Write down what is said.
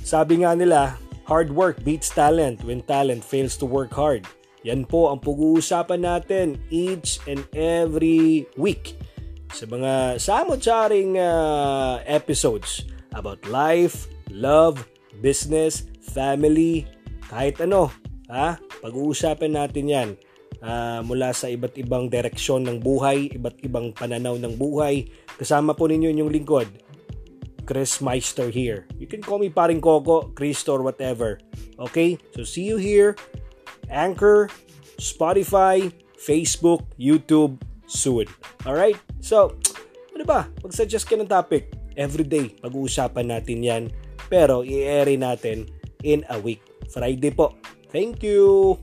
Sabi nga nila, hard work beats talent when talent fails to work hard. Yan po ang pag-uusapan natin each and every week sa mga samot-saring uh, episodes about life, love, business, family, kahit ano. Ha? Pag-uusapan natin yan uh, mula sa iba't ibang direksyon ng buhay, iba't ibang pananaw ng buhay. Kasama po ninyo yung lingkod, Chris Meister here. You can call me paring Coco, Cristo, or whatever. Okay? So see you here. Anchor, Spotify, Facebook, YouTube, soon. Alright? So, ano ba? Mag-suggest ka ng topic. Everyday, pag-uusapan natin yan. Pero, i-airy natin in a week. Friday po. Thank you!